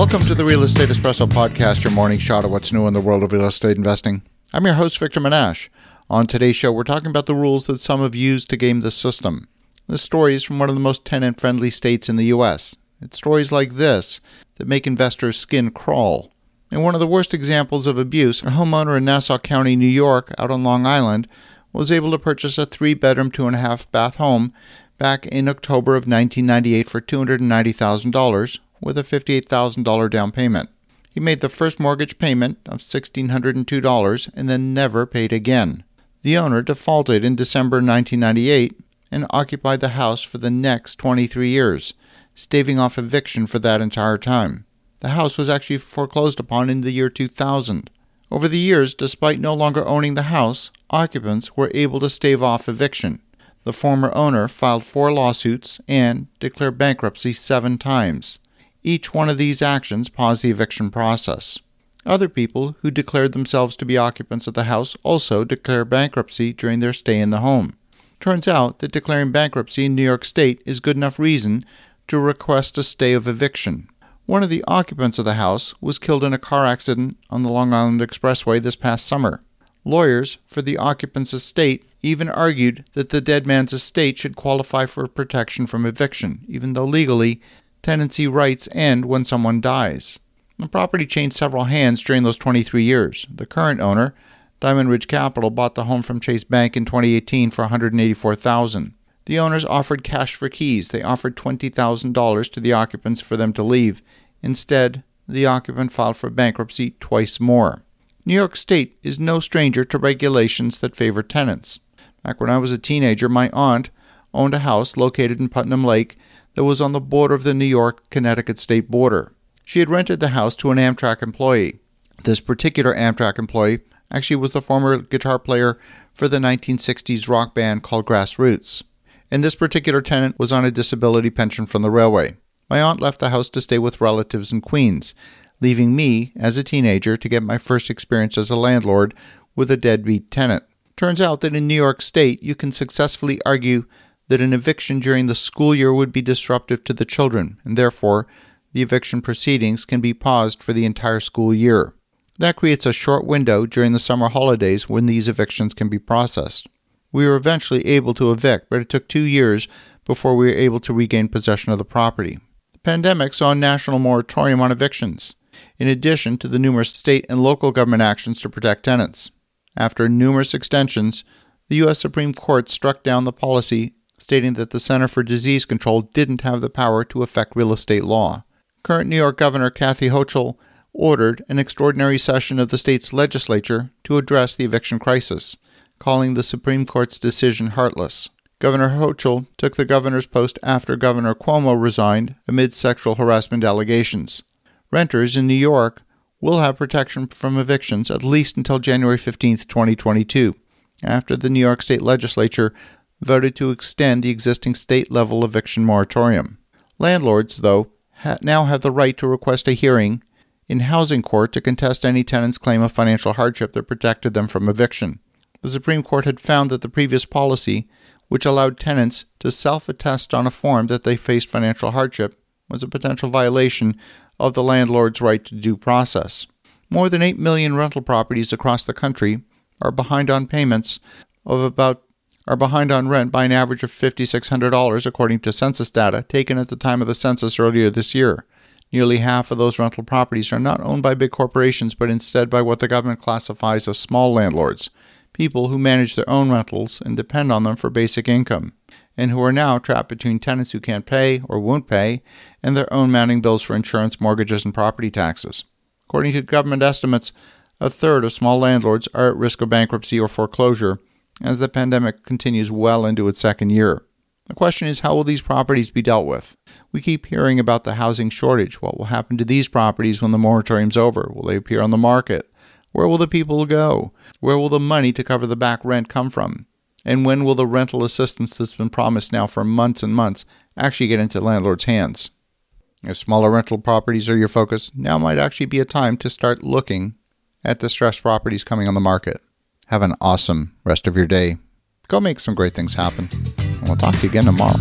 Welcome to the Real Estate Espresso Podcast, your morning shot of what's new in the world of real estate investing. I'm your host, Victor Menasce. On today's show, we're talking about the rules that some have used to game the system. This story is from one of the most tenant friendly states in the U.S. It's stories like this that make investors' skin crawl. And one of the worst examples of abuse, a homeowner in Nassau County, New York, out on Long Island, was able to purchase a three bedroom, two and a half bath home back in October of 1998 for $290,000 with a $58,000 down payment. He made the first mortgage payment of $1,602 and then never paid again. The owner defaulted in December 1998 and occupied the house for the next 23 years, staving off eviction for that entire time. The house was actually foreclosed upon in the year 2000. Over the years, despite no longer owning the house, occupants were able to stave off eviction. The former owner filed four lawsuits and declared bankruptcy seven times. Each one of these actions paused the eviction process. Other people who declared themselves to be occupants of the house also declared bankruptcy during their stay in the home. Turns out that declaring bankruptcy in New York State is good enough reason to request a stay of eviction. One of the occupants of the house was killed in a car accident on the Long Island Expressway this past summer. Lawyers for the occupant's estate even argued that the dead man's estate should qualify for protection from eviction, even though legally tenancy rights end when someone dies. The property changed several hands during those 23 years. The current owner, Diamond Ridge Capital, bought the home from Chase Bank in 2018 for 184,000. The owners offered cash for keys. They offered $20,000 to the occupants for them to leave. Instead, the occupant filed for bankruptcy twice more. New York State is no stranger to regulations that favor tenants. Back when I was a teenager, my aunt owned a house located in Putnam Lake that was on the border of the New York Connecticut state border. She had rented the house to an Amtrak employee. This particular Amtrak employee actually was the former guitar player for the 1960s rock band called Grassroots. And this particular tenant was on a disability pension from the railway. My aunt left the house to stay with relatives in Queens, leaving me, as a teenager, to get my first experience as a landlord with a deadbeat tenant. Turns out that in New York State, you can successfully argue that an eviction during the school year would be disruptive to the children, and therefore, the eviction proceedings can be paused for the entire school year. That creates a short window during the summer holidays when these evictions can be processed. We were eventually able to evict, but it took two years before we were able to regain possession of the property. The pandemic saw a national moratorium on evictions in addition to the numerous state and local government actions to protect tenants. After numerous extensions, the U.S. Supreme Court struck down the policy stating that the Center for Disease Control didn't have the power to affect real estate law. Current New York Governor Kathy Hochul ordered an extraordinary session of the state's legislature to address the eviction crisis, calling the Supreme Court's decision heartless. Governor Hochul took the governor's post after Governor Cuomo resigned amid sexual harassment allegations. Renters in New York will have protection from evictions at least until January 15, 2022, after the New York State Legislature voted to extend the existing state level eviction moratorium. Landlords, though, ha- now have the right to request a hearing in housing court to contest any tenant's claim of financial hardship that protected them from eviction. The Supreme Court had found that the previous policy, which allowed tenants to self attest on a form that they faced financial hardship, was a potential violation of the landlord's right to due process. More than 8 million rental properties across the country are behind on payments of about are behind on rent by an average of $5600 according to census data taken at the time of the census earlier this year. Nearly half of those rental properties are not owned by big corporations but instead by what the government classifies as small landlords, people who manage their own rentals and depend on them for basic income and who are now trapped between tenants who can't pay or won't pay and their own mounting bills for insurance, mortgages, and property taxes. According to government estimates, a third of small landlords are at risk of bankruptcy or foreclosure as the pandemic continues well into its second year. The question is how will these properties be dealt with? We keep hearing about the housing shortage. What will happen to these properties when the moratorium's over? Will they appear on the market? Where will the people go? Where will the money to cover the back rent come from? And when will the rental assistance that's been promised now for months and months actually get into landlords' hands? If smaller rental properties are your focus, now might actually be a time to start looking at distressed properties coming on the market. Have an awesome rest of your day. Go make some great things happen. And we'll talk to you again tomorrow.